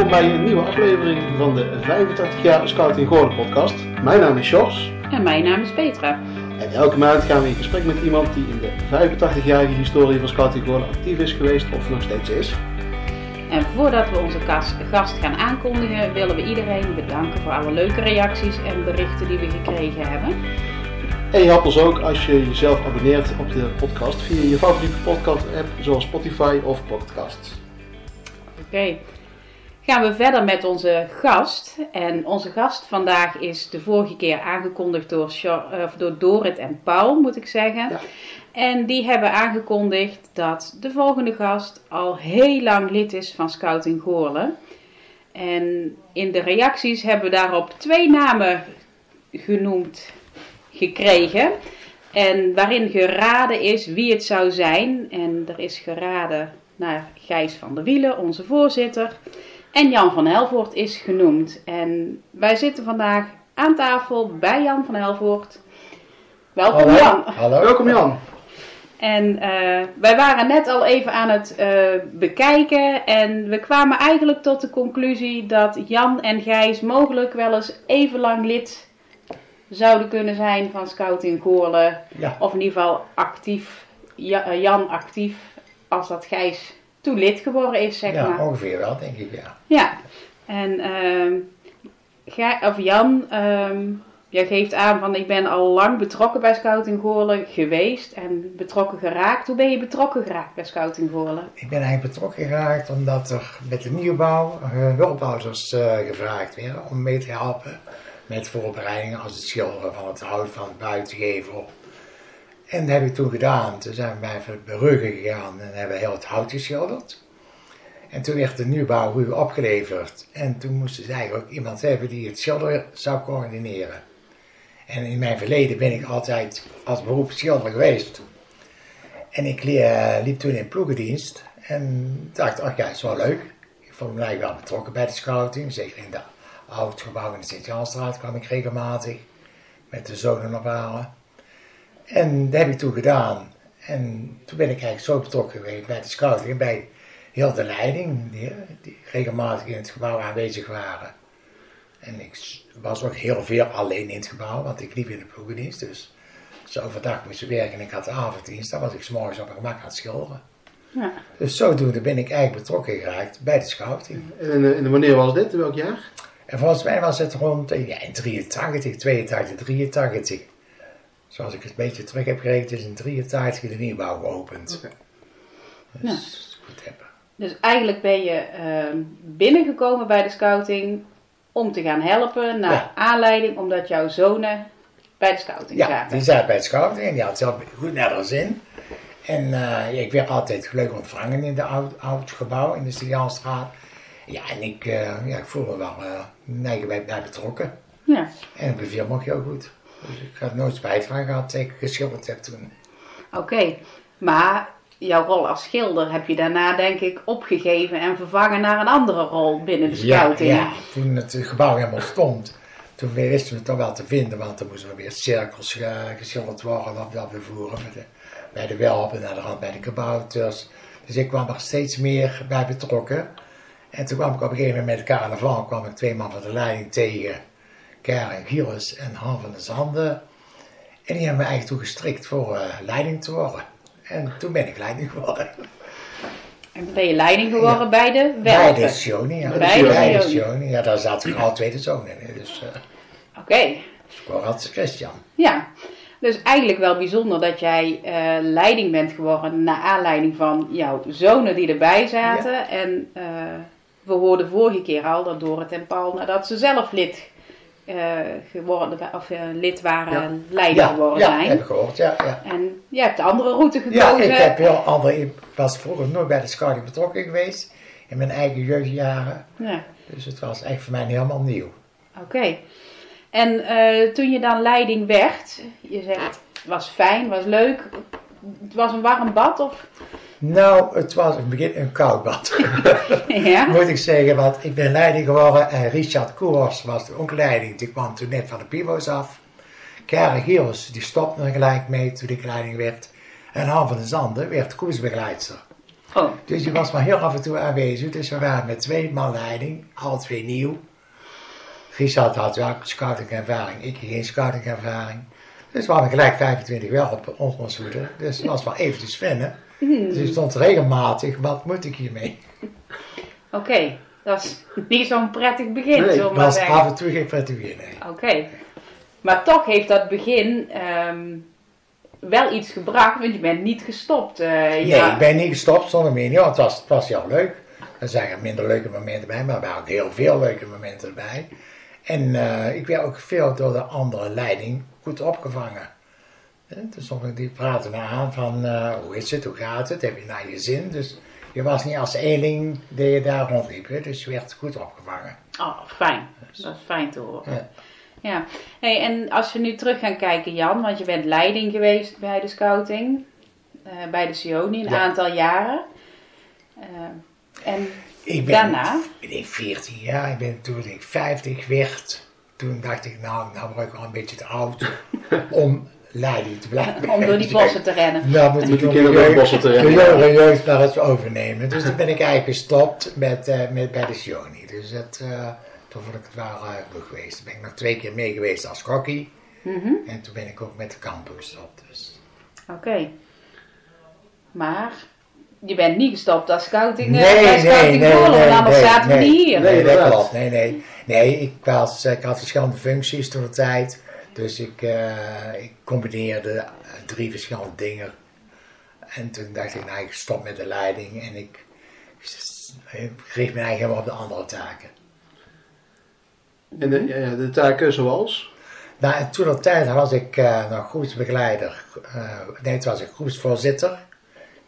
welkom bij een nieuwe aflevering van de 85 jaar Scouting Goorlen podcast. Mijn naam is Jos En mijn naam is Petra. en elke maand gaan we in gesprek met iemand die in de 85-jarige historie van Scouting Goorlen actief is geweest of nog steeds is. En voordat we onze gast, gast gaan aankondigen, willen we iedereen bedanken voor alle leuke reacties en berichten die we gekregen hebben. En je helpt ons ook als je jezelf abonneert op de podcast via je favoriete podcast app zoals Spotify of Podcast. Oké, gaan we verder met onze gast. En onze gast vandaag is de vorige keer aangekondigd door, eh, door Dorit en Paul, moet ik zeggen. Ja. En die hebben aangekondigd dat de volgende gast al heel lang lid is van Scouting Goorlen. En in de reacties hebben we daarop twee namen genoemd gekregen. En waarin geraden is wie het zou zijn. En er is geraden naar Gijs van der Wielen, onze voorzitter. En Jan van Helvoort is genoemd. En wij zitten vandaag aan tafel bij Jan van Helvoort. Welkom Hallo. Jan. Hallo. Welkom Jan. En eh, wij waren net al even aan het eh, bekijken en we kwamen eigenlijk tot de conclusie dat Jan en Gijs mogelijk wel eens even lang lid zouden kunnen zijn van Scouting Goorlen. Ja. Of in ieder geval actief, eh, Jan actief, als dat Gijs toen lid geworden is, zeg ja, maar. ongeveer wel, denk ik, ja. Ja, en ehm, Gij- of Jan, ehm, jij geeft aan van ik ben al lang betrokken bij Scouting Goorlen geweest en betrokken geraakt. Hoe ben je betrokken geraakt bij Scouting Goorlen? Ik ben eigenlijk betrokken geraakt omdat er met de nieuwbouw uh, hulphouders eh, gevraagd werden om mee te helpen met voorbereidingen als het schilderen van het hout van het buitengevel. En dat heb ik toen gedaan. Toen zijn we bij Brugge gegaan en hebben heel het hout geschilderd. En toen werd de nieuwbouw opgeleverd. En toen moesten ze eigenlijk ook iemand hebben die het schilderen zou coördineren. En in mijn verleden ben ik altijd als beroep schilder geweest. En ik leer- liep toen in ploegendienst. En dacht, ach ja, is wel leuk. Ik vond me eigenlijk wel betrokken bij de scouting. Zeker in de oud gebouw in de Sint-Janstraat kwam ik regelmatig met de zonen ophalen. En dat heb ik toen gedaan. En toen ben ik eigenlijk zo betrokken geweest bij de scouting en bij heel de leiding, die, die regelmatig in het gebouw aanwezig waren. En ik was ook heel veel alleen in het gebouw, want ik liep in de ploegendienst. Dus als ze overdag moesten werken en ik had de avonddienst, dan was ik s'morgens op mijn gemak aan het schilderen. Ja. Dus zodoende ben ik eigenlijk betrokken geraakt bij de scouting. En, eh, en wanneer was dit? In welk jaar? En volgens mij was het rond eh, ja, in 83, 82, 83. Zoals ik het een beetje terug heb gerekend, is in 83 de nieuwbouw geopend. Dus goed hebben. Dus eigenlijk ben je ehm, binnengekomen bij de Scouting om te gaan helpen naar Ja. aanleiding omdat jouw zonen bij de Scouting Ja, zaten. die zat bij het scouting en die had zelf goed naar haar zin. En eh, ja, ik werd altijd leuk ontvangen in de oud, oud gebouw in de Stiliaanstraat. Ja, en ik, eh, ja, ik voel me wel uh, bij, bij betrokken. Ja. En het beviel me ook heel goed. Dus ik had nooit spijt van gehad dat ik geschilderd heb toen. Oké, maar jouw rol als schilder heb je daarna denk ik opgegeven en vervangen naar een andere rol binnen de scouting. Ja, ja, toen het gebouw helemaal stond, toen wisten we het toch wel te vinden, want er moesten er weer cirkels eh, geschilderd worden op dat we voeren bij de, bij de welpen, naar de rand bij de kabouters. Dus ik kwam er steeds meer bij betrokken. En toen kwam ik op een gegeven moment met de carnaval, kwam ik twee man van de leiding tegen, Gilles en Han van der Zanden. En die hebben me eigenlijk toen gestrikt voor eh, leiding te worden. En toen ben ik leiding geworden. En ben je leiding geworden bij de Bij welpen. de Sioni, ja. Bij de Bij Sioni. Ja, daar zaten al tweede zonen in. Dus uh, Oké, Scorat Christian. ja. Dus eigenlijk wel bijzonder dat jij eh, leiding bent geworden naar aanleiding van jouw zonen die erbij zaten. En we hoorden vorige keer al dat Dorrit en Paul, nadat ze zelf lid, geworden, of, eh, lid waren, Ja. leider Ja, geworden ja, zijn. heb ik gehoord. Ja, ja. En jij hebt de andere route ja, gekozen. ik heb heel andere. Ik was vroeger nooit bij de scouting betrokken geweest. In mijn eigen jeugdjaren. Ja. Dus het was echt voor mij helemaal nieuw. Oké. En eh, toen je dan leiding werd, je zegt het was fijn, was leuk. Het was een warm bad of? Nou, het was in het begin een koud bad. ja. Moet ik zeggen, want ik ben leiding geworden en Richard Koers was ook leiding. Die kwam toen net van de pivo's af. Karen Giels, die stopte er gelijk mee toen ik leiding werd. En Han van den Zanden werd koersbegeleidster. Oh, Dus die was maar heel af en toe aanwezig. Dus we waren met twee man leiding, alle twee nieuw. Richard had wel scouting ervaring, ik geen scouting ervaring. Dus we hadden gelijk 25 wel op ons hoede. Dus het was wel eventjes wennen. Dus ik stond regelmatig, wat moet ik hiermee? oké. Dat is niet zo'n prettig begin, Nee, maar was zeggen. af en toe geen prettig begin. nee. Oké. Maar toch heeft dat begin ehm, wel iets gebracht, want je bent niet gestopt. eh, Nee, ja. ik ben niet gestopt zonder meer want het was, het was heel leuk. Er zijn er minder leuke momenten bij, maar er waren ook heel veel leuke momenten erbij. En eh, ik werd ook veel door de andere leiding goed opgevangen. Dus sommigen die praten me aan van eh, hoe is het, hoe gaat het, heb je naar je zin. Dus je was niet als eenling dat je daar rondliep, hè, dus je werd goed opgevangen. Oh, fijn. Dat is fijn te horen. Ja. Ja. Hey, en als we nu terug gaan kijken, Jan, want je bent leiding geweest bij de scouting, eh, bij de Sioni een Ja. aantal jaren. Eh, en Ik ben, Daarna? Ik denk 14 jaar, ik ben toen ik 50 werd. Toen dacht ik, nou, nou word ik wel een beetje te oud om leiding te blijven. om door die bossen te rennen. Nou, moet ik door de bossen te de rennen. jongere jeugd maar eens overnemen. Dus toen ben ik eigenlijk gestopt met, eh, met, bij de Sioni. Dus dat, eh, toen vond ik het wel uh, goed geweest. Toen ben ik nog twee keer mee geweest als kokkie. Mhm. En toen ben ik ook met de campus gestopt. Dus. Oké. Maar je bent niet gestopt als scouting, eh, Nee, bij nee, scouting nee, Goorlen, nee, anders nee, zaten we nee. niet hier. Nee, dat klopt. Nee, nee. Nee, ik, was, ik had verschillende functies toen de tijd. Dus ik, eh, ik combineerde drie verschillende dingen. En toen dacht ik, nou, ik stop met de leiding en ik, ik richt me eigenlijk helemaal op de andere taken. En de, ja, de taken zoals? Nou, en toen op tijd was ik nog groepsbegeleider. eh, nee, toen was ik groepsvoorzitter.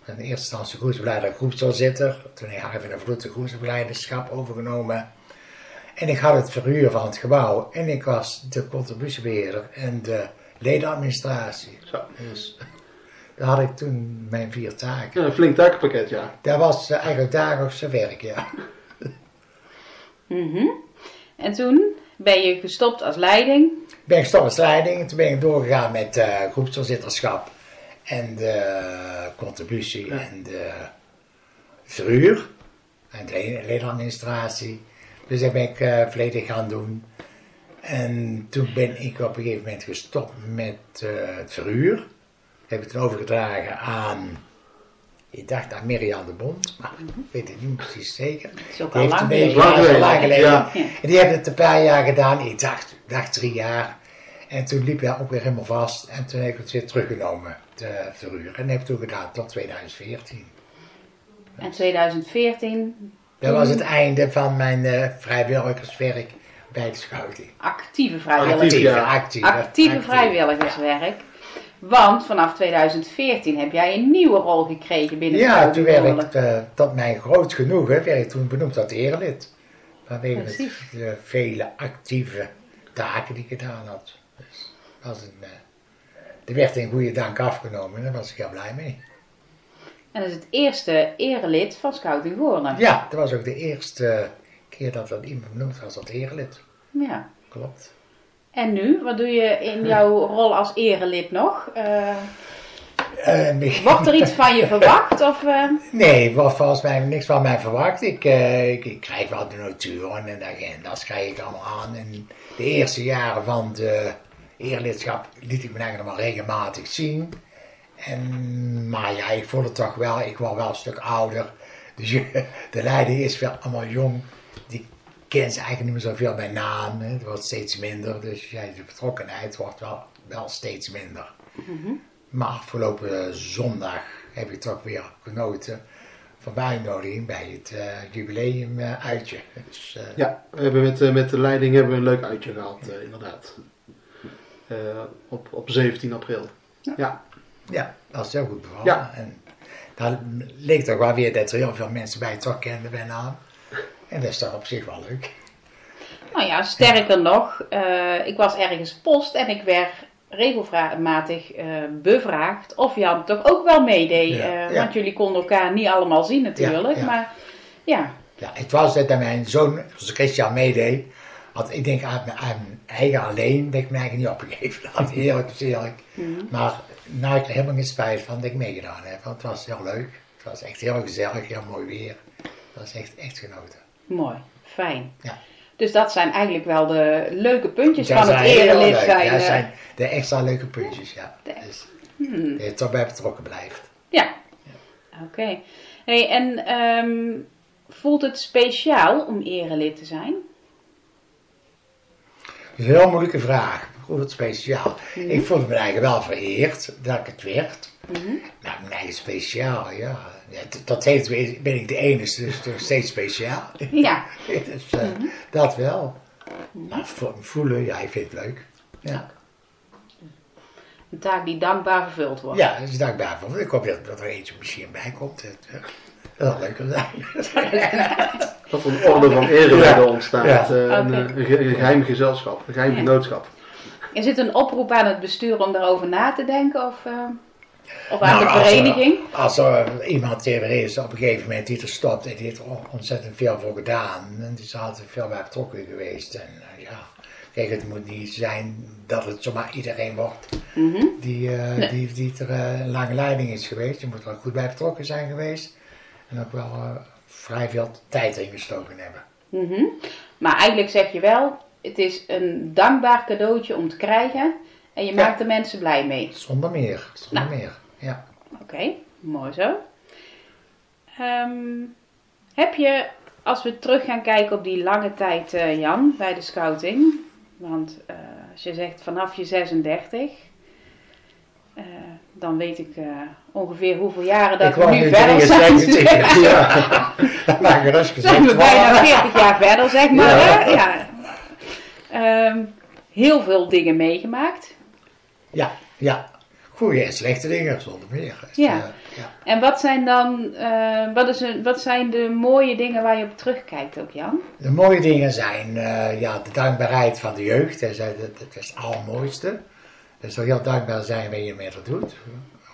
In eerste instantie groepsbegeleider, groepsvoorzitter. Toen heb ik even een vloed de groepsbegeleiderschap overgenomen. En ik had het verhuur van het gebouw. En ik was de contributiebeheerder en de ledenadministratie. Zo. Dus daar had ik toen mijn vier taken. Ja, een flink takenpakket, ja. Dat was eh, eigenlijk dagelijkse werk, ja. Mhm. En toen ben je gestopt als leiding. ben ik gestopt als leiding. Toen ben ik doorgegaan met eh groepsvoorzitterschap en de contributie Ja. en de verhuur en de le- ledenadministratie. Dus dat ben ik eh, volledig gaan doen. En toen ben ik op een gegeven moment gestopt met eh, het verhuur. Heb ik toen overgedragen aan, ik dacht aan Mirjam de Bond, maar ik weet het niet precies zeker. Dat is ook Die al heeft lang geleden. een jaar, geleden. lang geleden. Ja. Ja. En die hebben het een paar jaar gedaan. Ik dacht, dacht drie jaar. En toen liep hij ook weer helemaal vast. En toen heb ik het weer teruggenomen, de verhuur. En dat heb ik toen gedaan tot 2014. En 2014 Dat was het einde van mijn eh, vrijwilligerswerk bij de scouting. actieve vrijwilligers. Actief, ja. actief, Actieve actief. vrijwilligerswerk. Want vanaf 2014 heb jij een nieuwe rol gekregen binnen Ja, Scouting toen werd ik, eh, tot mijn groot genoegen, werd ik toen benoemd tot erelid. Vanwege Precies. de vele actieve taken die ik gedaan had. Dus dat was een, eh, er werd een goede dank afgenomen en daar was ik heel blij mee. En dat is het eerste erelid van Scouting Goorlen. Ja, dat was ook de eerste keer dat er iemand benoemd was tot erelid. Ja. Klopt. En nu, wat doe je in jouw rol als erelid nog? Me- wordt er iets van je verwacht? Of, eh, Nee, wordt volgens mij niks van mij verwacht. Ik, ik, ik krijg wel de notulen en de agenda's krijg ik allemaal aan. En de eerste jaren van de eerlidschap liet ik me eigenlijk nog regelmatig zien. En, maar ja, ik voelde toch wel, ik word wel een stuk ouder. Dus je, de leiding is wel allemaal jong. Die kent ze eigenlijk niet meer zoveel bij naam. Hè. Het wordt steeds minder. Dus ja, de betrokkenheid wordt wel, wel steeds minder. Maar afgelopen zondag heb ik toch weer genoten van mijn uitnodiging bij het eh, jubileum eh, uitje. Dus, eh, Ja, we hebben met, eh, met de leiding hebben we een leuk uitje gehad, eh, inderdaad. Eh, op, op 17 april. Ja. ja, dat is heel goed bevallen. Ja. En daar leek toch wel weer dat er heel veel mensen bij toch kenden bij naam. En dat is toch op zich wel leuk. nou ja, sterker nog, eh, ik was ergens post en ik werd regelmatig eh, bevraagd of Jan toch ook wel meedeed. Ja, Eh, ja. Want jullie konden elkaar niet allemaal zien natuurlijk. Ja, ja. Maar ja, Ja, het was dat mijn zoon, zoals Christian meedeed, had ik denk aan mijn, aan mijn eigen alleen, dat ik me eigenlijk niet opgegeven had. Heerlijk, eerlijk. Maar nou, ik er helemaal geen spijt van dat ik meegedaan heb, want het was heel leuk. Het was echt heel gezellig, heel mooi weer. Het was echt, echt genoten. Mooi, fijn. Ja. Dus dat zijn eigenlijk wel de leuke puntjes Dat van het erelid zijn. Ja, dat zijn de extra leuke puntjes, ja. De- Dus, hmm. dat je toch bij betrokken blijft. Ja, oké. Hey, en ehm, voelt het speciaal om erelid te zijn? Dat is een heel moeilijke vraag. Hoe het speciaal. Mhm. Ik voelde me eigenlijk wel vereerd dat ik het werd. Mhm. Nou, mijn eigen speciaal, ja. ja t- tot heeft ben ik de enige, dus toch steeds speciaal. Ja, dus eh, Mhm. dat wel. Maar vo- voelen, ja, ik vind het leuk. Ja, een taak die dankbaar vervuld wordt. ja dus dankbaar voor. Ik hoop dat, dat er eentje misschien bij komt. Eh, dat zal leuker zijn. Dat er een orde van ereleden Ja. ontstaat. Ja. eh, een, geheim gezelschap, een geheim Ja. genootschap. Is het een oproep aan het bestuur om daarover na te denken? Of, eh, of aan Nou, de als er- vereniging? Als er iemand er is op een gegeven moment die er stopt en die heeft er ontzettend veel voor gedaan. En die is er altijd veel bij betrokken geweest. En eh, ja, kijk, het moet niet zijn dat het zomaar iedereen wordt Mhm. die, eh, Nee. die, die er eh, een lange leiding is geweest. Je moet er ook goed bij betrokken zijn geweest. En ook wel eh, vrij veel tijd in gestoken hebben. Mhm. Maar eigenlijk zeg je wel, het is een dankbaar cadeautje om te krijgen. En je Ja. maakt de mensen blij mee. Zonder meer, zonder Nou. meer. Ja. Oké, mooi zo. Ehm, heb je, als we terug gaan kijken op die lange tijd, eh, Jan, bij de scouting. Want eh, als je zegt vanaf je 36, eh, dan weet ik eh, ongeveer hoeveel jaren dat Ik we nu verder zijn. 73. Ja. Rust gezegd zijn we bijna worden. 40 jaar verder, zeg maar. Ja. Ja. Ehm, heel veel dingen meegemaakt. Ja, ja. Goeie en slechte dingen, zonder meer. Ja. Eh, ja. En wat zijn dan, wat, is een, wat zijn de mooie dingen waar je op terugkijkt ook, Jan? De mooie dingen zijn ja, de dankbaarheid van de jeugd. Dat is, dat, dat is het allermooiste. Dus toch heel dankbaar zijn wanneer je meer dat doet.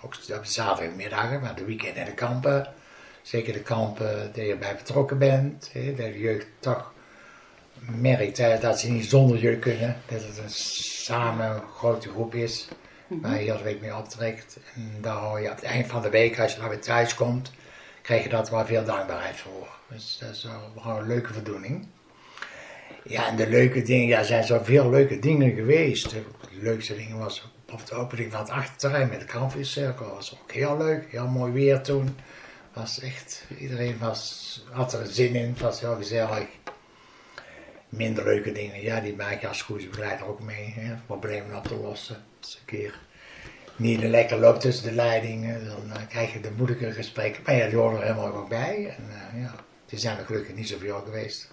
Ook op zaterdagmiddagen, maar de weekend en de kampen. Zeker de kampen dat je bij betrokken bent. Hè, dat de jeugd toch merkt hè, dat ze niet zonder je kunnen. Dat het een samen een grote groep is. Waar je heel de week mee optrekt. En daar hoor je op het eind van de week, als je dan weer thuis komt, krijg je dat wel veel dankbaarheid voor. Dus dat is wel gewoon een leuke voldoening. Ja, en de leuke dingen, ja, er zijn zoveel leuke dingen geweest. De leukste dingen was op de opening van het achterterrein met de kampvuurcirkel. Dat was ook heel leuk, heel mooi weer toen. Was echt, iedereen was, had er zin in, het was heel gezellig. Minder leuke dingen, ja, die maak je als koersbegeleider ook mee. Hè, problemen op te lossen. Als een keer niet lekker loopt tussen de leidingen, dan eh, krijg je de moeilijke gesprekken. Maar ja, die horen er helemaal ook bij. En eh, ja, die zijn er gelukkig niet zoveel geweest.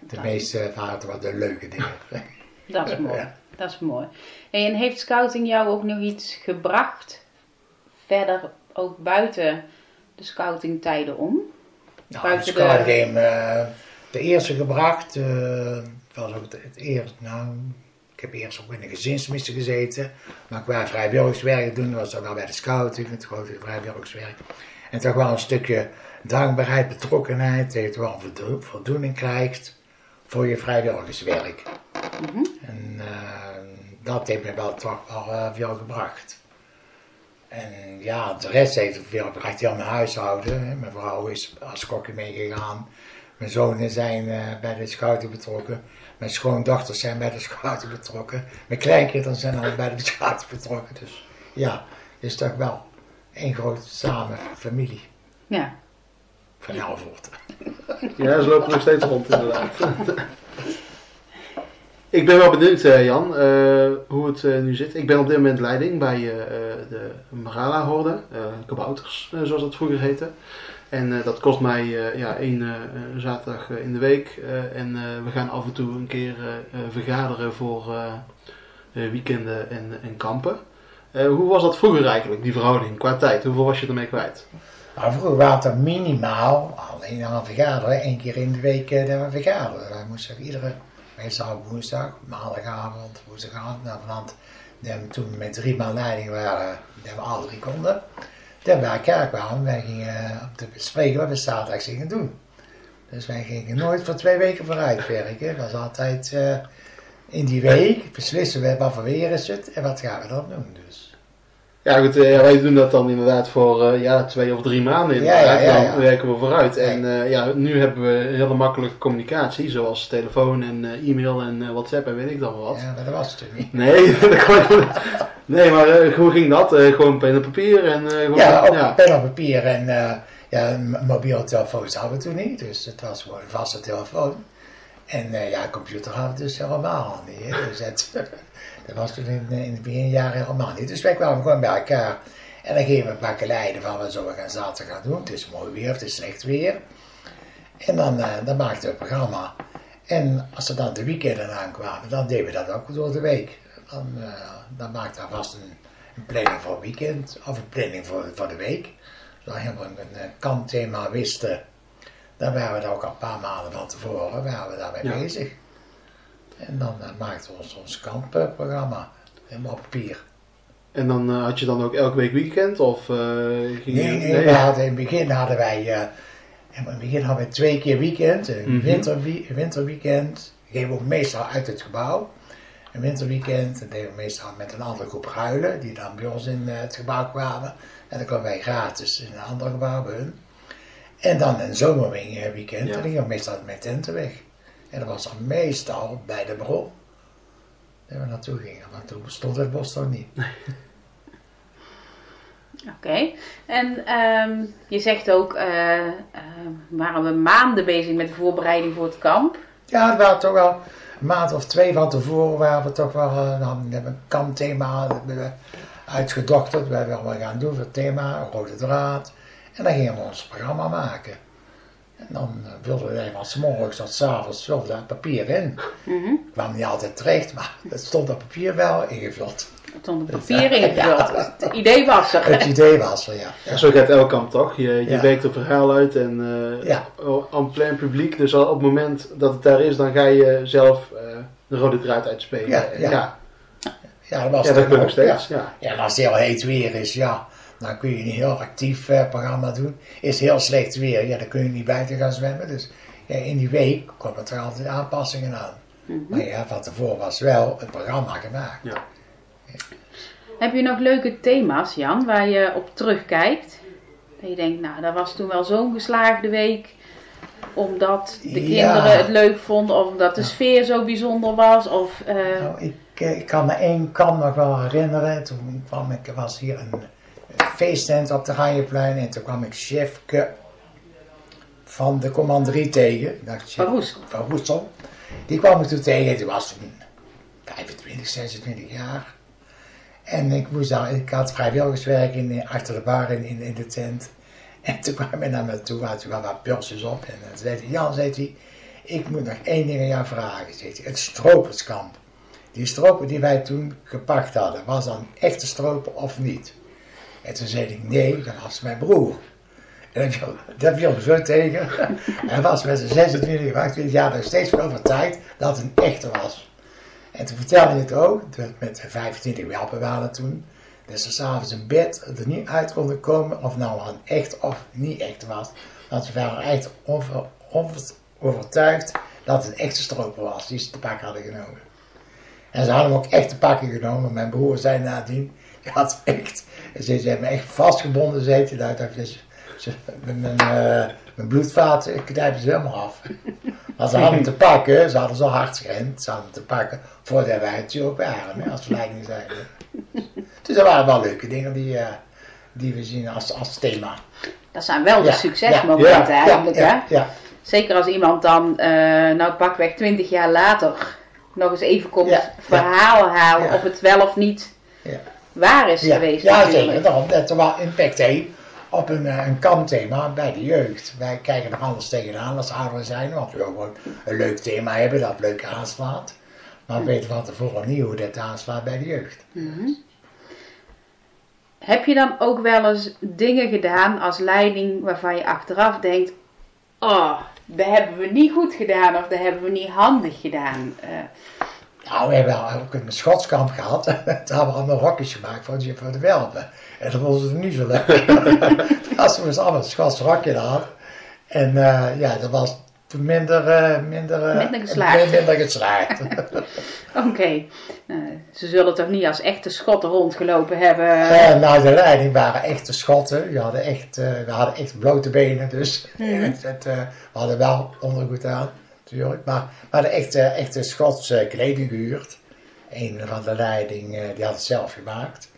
De meeste waren toch wel de leuke dingen. Dat is mooi. Ja. Dat is mooi. En heeft scouting jou ook nog iets gebracht? Verder ook buiten de scoutingtijden om? Nou, Buiten de de- Squad Game, eh, de eerste gebracht. het was ook het, het eerst, nou, ik heb eerst ook in de gezinsmissie gezeten. Maar qua vrijwilligerswerk doen was dat wel bij de scouting, het grote vrijwilligerswerk. En toch wel een stukje dankbaarheid, betrokkenheid, dat je toch wel een voldo- voldoening krijgt voor je vrijwilligerswerk. Mhm. En eh, dat heeft me wel toch wel eh, veel gebracht. En ja, de rest heeft veel gebracht. Heel mijn huishouden. Hè. Mijn vrouw is als kokje meegegaan. Mijn zonen zijn eh, bij de scouting betrokken. Mijn schoondochters zijn bij de scouting betrokken. Mijn kleinkinderen zijn al bij de scouting betrokken. Dus ja, het is toch wel één grote samen familie Ja. Van Helvoort. Ja, ze lopen nog steeds rond inderdaad. Ik ben wel benieuwd, eh, Jan, eh, hoe het eh, nu zit. Ik ben op dit moment leiding bij de Marala-horde, kabouters, zoals dat vroeger heette. En dat kost mij ja, één zaterdag in de week. en we gaan af en toe een keer vergaderen voor weekenden en, en kampen. Hoe was dat vroeger eigenlijk, die verhouding, qua tijd? Hoeveel was je ermee kwijt? Maar vroeger waren er minimaal, alleen aan vergaderen, één keer in de week we vergaderen. Wij moesten iedere, meestal woensdag, maandagavond, woensdagavond, nou vanavond, we toen met drie man leiding waren, dat we alle drie konden. Dat we bij elkaar kwamen, wij gingen eh, op te bespreken wat we zaterdag gingen doen. Dus wij gingen nooit voor twee weken vooruit werken. Het was altijd eh, in die week beslissen we wat voor weer is het en wat gaan we dan doen. Dus. Ja, goed, eh, wij doen dat dan inderdaad voor eh, ja, twee of drie maanden inderdaad. ja, ja, ja. Dan werken we vooruit. En eh, ja, nu hebben we hele makkelijke communicatie, zoals telefoon en e-mail en WhatsApp en weet ik dan wat. Ja, dat was het toen niet. Nee, dat kon- nee, maar hoe ging dat? Gewoon pen en papier en gewoon, Ja, pen op papier en ja, mobiele telefoons hadden we toen niet. Dus het was gewoon een vaste telefoon. En eh, ja, computer hadden we dus helemaal niet. Dus het, dat was toen in, in de beginjaren helemaal niet. Dus wij kwamen gewoon bij elkaar. En dan gingen we paar leiden van wat we gaan zaterdag gaan doen. Het is mooi weer, het is slecht weer. En dan, eh, dan maakten we een programma. En als er dan de weekenden aankwamen, dan deden we dat ook door de week. Dan, eh, dan maakten we vast een, planning voor het weekend of een planning voor, voor de week. Zodat we helemaal een, een kampthema wisten. Dan waren we daar ook al een paar maanden van tevoren waren we daarmee Ja. bezig. En dan eh, maakten we ons, ons kampprogramma. Helemaal op papier. En dan eh, had je dan ook elke week weekend? Of, eh, ging Nee, nee, we hadden, in het begin hadden wij, in het begin hadden we twee keer weekend, een winterwie- een winterweekend. Geven we ook meestal uit het gebouw. Een winterweekend, dat deden we meestal met een andere groep ruilen, die dan bij ons in het gebouw kwamen. En dan kwamen wij gratis in een ander gebouw bij hun. En dan een zomerweekend, Ja. en we meestal met tenten weg. En dat was dan meestal bij de bron. Daar we naartoe gingen, want toen bestond het bos nog niet. Oké. En ehm, je zegt ook, eh, eh, waren we maanden bezig met de voorbereiding voor het kamp. Ja, het waren toch wel een maand of twee van tevoren waren we toch wel, eh, dan hebben we een kampthema hebben we uitgedokterd. We hebben wel gaan doen voor het thema, rode draad. En dan gingen we ons programma maken. En dan eh, wilden we eigenlijk van 's morgens tot 's avonds vulden we het papier in. Mhm. Het kwam niet altijd terecht, maar het stond op papier wel ingevuld. Het stond op papier ingevuld. Het idee was er. Het idee was er, ja. Ja, zo gaat elk kamp toch? Je, je Ja. werkt een verhaal uit en eh Ja. en plein publiek. Dus al op het moment dat het daar is, dan ga je zelf eh, de rode draad uitspelen. Ja, ja. ja. Ja, dat was Ja, dat nog ook, steeds. Ja. Ja, en als het heel heet weer is, ja, dan kun je niet heel actief eh, programma doen. Is heel slecht weer, ja, dan kun je niet buiten gaan zwemmen. Dus ja, in die week komen er altijd aanpassingen aan. Mhm. Maar ja, van tevoren was wel het programma gemaakt. Ja. Heb je nog leuke thema's, Jan, waar je op terugkijkt? Dat je denkt, nou, dat was toen wel zo'n geslaagde week. Omdat de Ja. kinderen het leuk vonden. Of omdat de sfeer zo bijzonder was. Of, eh, Nou, ik, eh, ik kan me één kamp nog wel herinneren. Toen kwam ik, was hier een, een feesttent op de Haaienplein. En toen kwam ik chefke van de commanderie tegen. Van Roesel. Die kwam ik toen tegen. Die was toen 25, 26 jaar. En ik, moest daar, ik had vrijwilligerswerk in, achter de bar in, in, in de tent. En toen kwam hij naar me toe, had toen wel wat pilsjes op. En dan zei hij, Jan, zei hij, ik moet nog één ding aan jou vragen. Zei hij, het stroperskamp. Die stroper die wij toen gepakt hadden, was dan echte stroper of niet? En toen zei ik, nee, dat was mijn broer. En dat viel, me zo tegen. Hij was met zijn 26, 28 jaar nog steeds van overtuigd dat het een echte was. En toen vertelde hij het ook, dat met 25 welpen waren toen. Dat ze s'avonds in bed er niet uit konden komen of nou een echt of niet echt was. Want ze waren echt over, over- overtuigd dat het een echte stroper was die ze te pakken hadden genomen. En ze hadden hem ook echt te pakken genomen. Mijn broer zei nadien, had echt, ze, ze hebben me echt vastgebonden, zei hij. Dat, dat, ze, mijn, eh, mijn bloedvaten knijpen ze helemaal af. Maar ze hadden te pakken, ze hadden zo hard gerend, ze hadden te pakken voordat wij het open waren, als verleiding zeiden. Dus dat waren wel leuke dingen die, eh, die we zien als, als thema. dat zijn wel de Ja, succesmomenten ja, eigenlijk. ja, hè? ja, Zeker als iemand dan, eh, nou pakweg 20 jaar later, nog eens even komt Ja, verhalen halen of het wel of niet ja. Waar is Ja, geweest. ja natuurlijk. zeker. Daarom dat er wel impact heeft op een, eh, een kampthema bij de jeugd. Wij kijken er anders tegenaan als ouderen zijn, want we gewoon een leuk thema hebben dat leuk aanslaat. Maar we weten van tevoren niet hoe dat aanslaat bij de jeugd. Heb je dan ook wel eens dingen gedaan als leiding waarvan je achteraf denkt: Oh, dat hebben we niet goed gedaan of dat hebben we niet handig gedaan? Eh, Nou, we hebben ook een schotskamp gehad. Daar hebben we allemaal rokjes gemaakt voor de, voor de welpen. En dat vonden ze niet zo leuk. Als we dus allemaal een schots rokje hadden. En eh, ja, dat was minder, eh, minder, eh, Minder geslaagd. Minder geslaagd. Oké. Nou, ze zullen toch niet als echte schotten rondgelopen hebben? Eh, nou, de leiding waren echte schotten. Die hadden echt, we hadden echt blote benen, dus Mhm. het, we hadden wel ondergoed aan, natuurlijk. Maar we hadden echt, eh, echte Schotse kleding gehuurd. Een van de leiding, eh, die had het zelf gemaakt.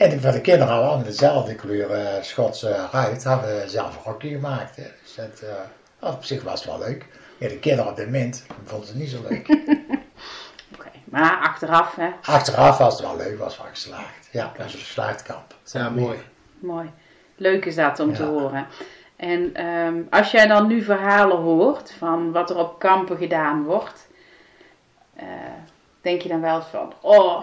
En van de kinderen hadden allemaal dezelfde kleur eh, Schotse ruit. Hadden we zelf een rokje gemaakt. Hè. Dus dat, eh, op zich was het wel leuk. Ja, de kinderen op de mint vonden het niet zo leuk. Oké, Maar achteraf, hè? Achteraf was het wel leuk, was wel geslaagd. Ja, dat was een geslaagd kamp. Ja, mooi. Mooi. Leuk is dat om te horen. En ehm, als jij dan nu verhalen hoort van wat er op kampen gedaan wordt, eh, denk je dan wel eens van, oh,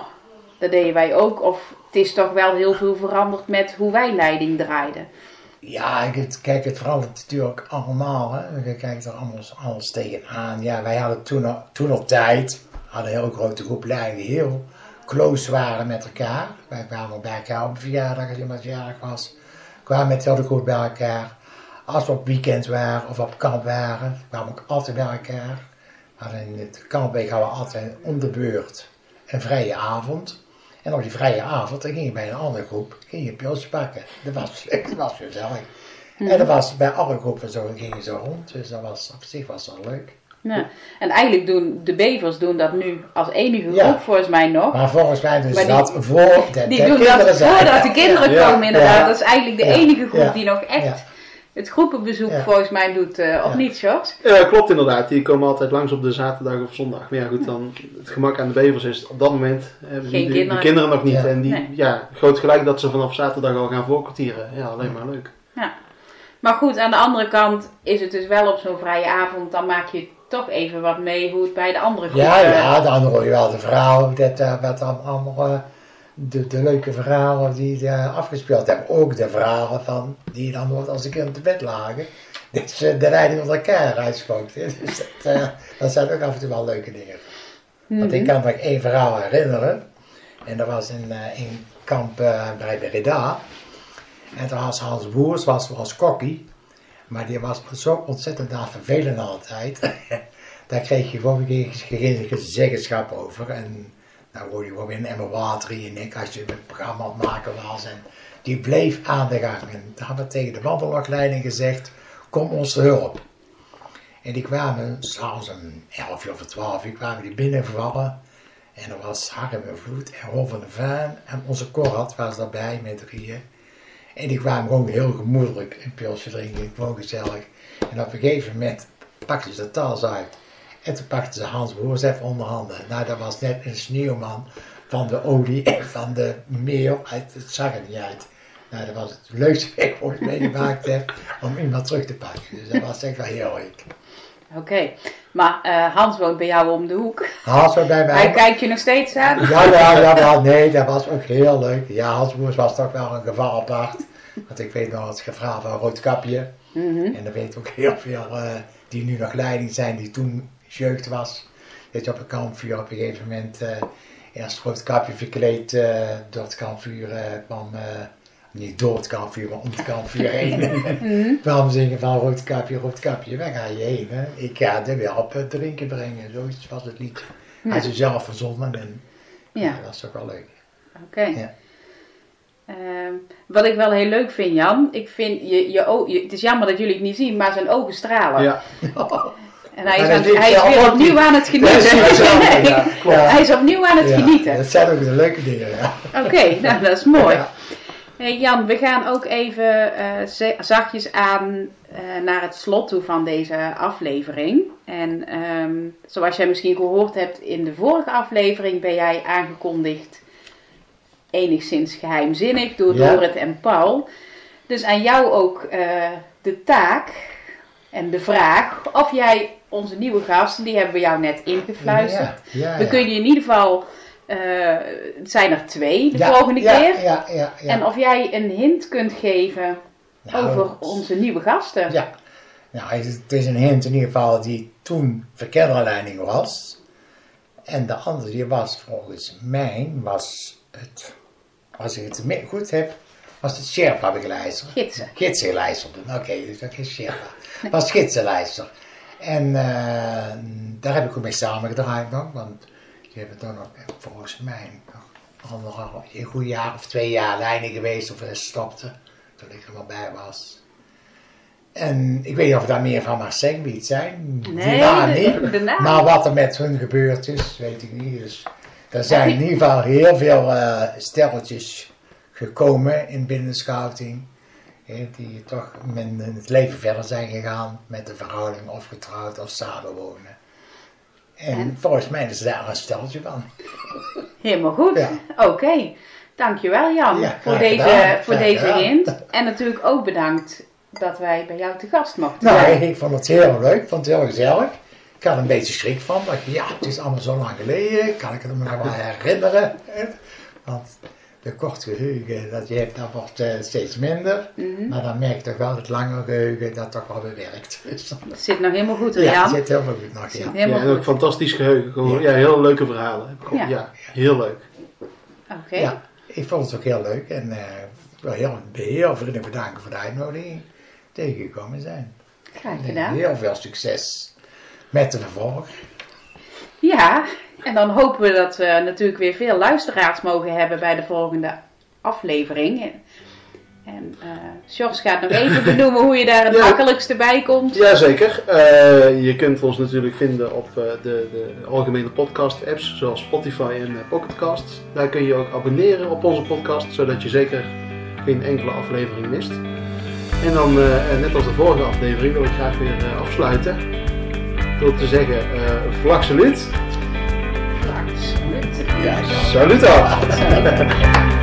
dat deden wij ook. Of het is toch wel heel veel veranderd met hoe wij leiding draaiden. Ja, ik kijk, het verandert natuurlijk allemaal. Hè. Je kijkt er alles tegenaan. Ja, wij hadden toen, toen tijd hadden een heel grote groep leidingen die heel close waren met elkaar. Wij kwamen bij elkaar op verjaardag als iemand jarig was. kwamen met heel de groep bij elkaar. Als we op weekend waren of op kamp waren, kwamen we ook altijd bij elkaar. Hadden in het kampweek hadden we altijd om de beurt een vrije avond. En op die vrije avond, dan ging je bij een andere groep, ging je pilsje pakken. Dat was dat was gezellig. En dat was bij alle groepen zo, ging je zo rond. Dus dat was, op zich was dat leuk. Ja. En eigenlijk doen de bevers doen dat nu als enige groep Ja. volgens mij nog. Maar volgens mij dus Maar die- dat voor de, Die de doen dat voordat de kinderen komen inderdaad. Dat is eigenlijk de enige groep die nog echt. Het groepenbezoek Ja. volgens mij doet. eh, of Ja. niet, George? Ja, klopt inderdaad. Die komen altijd langs op de zaterdag of zondag. Maar ja, goed, dan het gemak aan de bevers is op dat moment hebben die Geen de, kinderen. de kinderen nog niet. Ja. En die, Nee. ja, groot gelijk dat ze vanaf zaterdag al gaan voorkwartieren. Ja, alleen maar leuk. Maar goed, aan de andere kant is het dus wel op zo'n vrije avond. Dan maak je toch even wat mee hoe het bij de andere groepen... Ja, ja, dan hoor je wel de verhalen, dat, eh, wat dan allemaal, eh, de, de leuke verhalen die eh, afgespeeld hebben. Ook de verhalen van, die dan wordt als de kinderen te bed lagen. Dus eh, de leiding onder elkaar uitspookt. hè. Dus dat, eh, dat zijn ook af en toe wel leuke dingen. Want ik Mhm. kan me één verhaal herinneren. En dat was in een kamp eh, bij Breda. En toen was Hans Boers, was, was kokkie. Maar die was zo ontzettend aan vervelend altijd. Daar kreeg je gewoon geen, geen zeggenschap over. En dan hoorde je gewoon weer emmer water in nek als je een programma aan het maken was. En die bleef aan de gang. En toen hebben we tegen de wandelwachtleiding gezegd, kom ons te hulp. En die kwamen, s'avonds om 11 uur of 12 uur, kwamen die binnenvallen. En er was Harm en Vloed en Ron van de Vaan en onze Corad was daarbij met drieën. En die kwamen gewoon heel gemoedelijk een pilsje drinken, gewoon gezellig. En op een gegeven moment pakten ze de tas uit. En toen pakten ze Hans Boers even onder handen. Nou, dat was net een sneeuwman van de olie en van de meel. Het, het zag er niet uit. Nou, dat was het leukste wat ik ooit meegemaakt heb om iemand terug te pakken. Dus dat was echt wel heel leuk. Oké, maar eh, Hans woont bij jou om de hoek. Hans was bij mij. Hij kijkt je nog steeds aan. Ja, ja, ja, ja, nee, dat was ook heel leuk. Ja, Hans Boers was toch wel een geval apart. Want ik weet nog het verhaal van Roodkapje. Mhm. En er weet ook heel veel eh, die nu nog leiding zijn, die toen jeugd was. Dat je op een kampvuur op een gegeven moment eh eerst Roodkapje verkleed eh, door het kampvuur eh, kwam. eh, niet door het kampvuur, maar om het kampvuur heen. Mhm. kwam zingen van Roodkapje, Roodkapje, waar ga je heen? Hè? Ik ga de welp eh, drinken brengen. Zoiets was het lied. Hij is zelf verzonnen en Ja, ja, dat is ook wel leuk. oké. Ja. Ehm, wat ik wel heel leuk vind, Jan, ik vind je, je, je, het is jammer dat jullie het niet zien, maar zijn ogen stralen. Ja, En hij is, aan- hij weer opnieuw aan het genieten. Hij is opnieuw aan het genieten. Dat zijn ook de leuke dingen, ja. Oké, nou dat is mooi. Hey Jan, we gaan ook even eh, zachtjes aan eh, naar het slot toe van deze aflevering. En ehm, zoals jij misschien gehoord hebt in de vorige aflevering, ben jij aangekondigd enigszins geheimzinnig door Ja. Dorit en Paul. Dus aan jou ook eh, de taak en de vraag of jij onze nieuwe gasten, die hebben we jou net ingefluisterd. Ja, ja, We kunnen je in ieder geval, eh, het zijn er twee de volgende keer. En of jij een hint kunt geven Nou, over onze nieuwe gasten. Ja. Nou, het is- een hint in ieder geval die toen verkeerderleiding was. En de andere die was volgens mij, was het, als ik het goed heb, was het Sherpa-begeleider. Gidsen. Gidsenlijster. Oké, dus dat is Sherpa. Was gidsenlijster. En eh, daar heb ik ook mee samengedraaid nog, want die hebben toen nog, eh, volgens mij, nog anderhalf, een goed jaar of twee jaar leiding geweest of stopte, toen ik er maar bij was. En ik weet niet of daar meer van mag zeggen, wie het zijn. Nee, de- niet. de. Maar wat er met hun gebeurd is, weet ik niet. Dus er zijn in ieder geval heel veel eh stelletjes gekomen in binnenscouting. hè, die toch in het leven verder zijn gegaan met de verhouding of getrouwd of samenwonen. En, En? volgens mij is daar een steltje van. Helemaal goed. Ja. Oké. Dankjewel Jan Ja, voor deze, gedaan. voor Graag deze gedaan. hint. En natuurlijk ook bedankt dat wij bij jou te gast mochten Nou, zijn. ik vond het heel leuk, ik vond het heel gezellig. Ik had er een beetje schrik van. dacht, ja, het is allemaal zo lang geleden. Kan ik het me nog wel herinneren? Want de korte geheugen dat je hebt, dat wordt eh, steeds minder. Mhm. Maar dan merk je toch wel dat het lange geheugen dat toch wel bewerkt. Dus, Dat zit nog helemaal goed hoor ja, het zit heel veel goed nog. Ja. helemaal ja, en ook fantastisch geheugen. Gewoon, ja. heel leuke verhalen. Heb ik ook- Ja. ja. heel leuk. Oké. ja, ik vond het ook heel leuk. En eh, ik wil heel, heel vriendelijk bedanken voor de uitnodiging. Tegengekomen zijn. Graag En gedaan. heel veel succes met de vervolg. Ja, en dan hopen we dat we natuurlijk weer veel luisteraars mogen hebben bij de volgende aflevering. En, George gaat nog even benoemen hoe je daar het Ja. makkelijkste bij komt. Jazeker. Eh je kunt ons natuurlijk vinden op eh, de, de algemene podcast apps zoals Spotify en eh, Pocketcast. Daar kun je ook abonneren op onze podcast, zodat je zeker geen enkele aflevering mist. En dan, net als de vorige aflevering, wil ik graag weer afsluiten. Door te zeggen, eh vlag salut. Absoluut. Ja, ja. Salut af.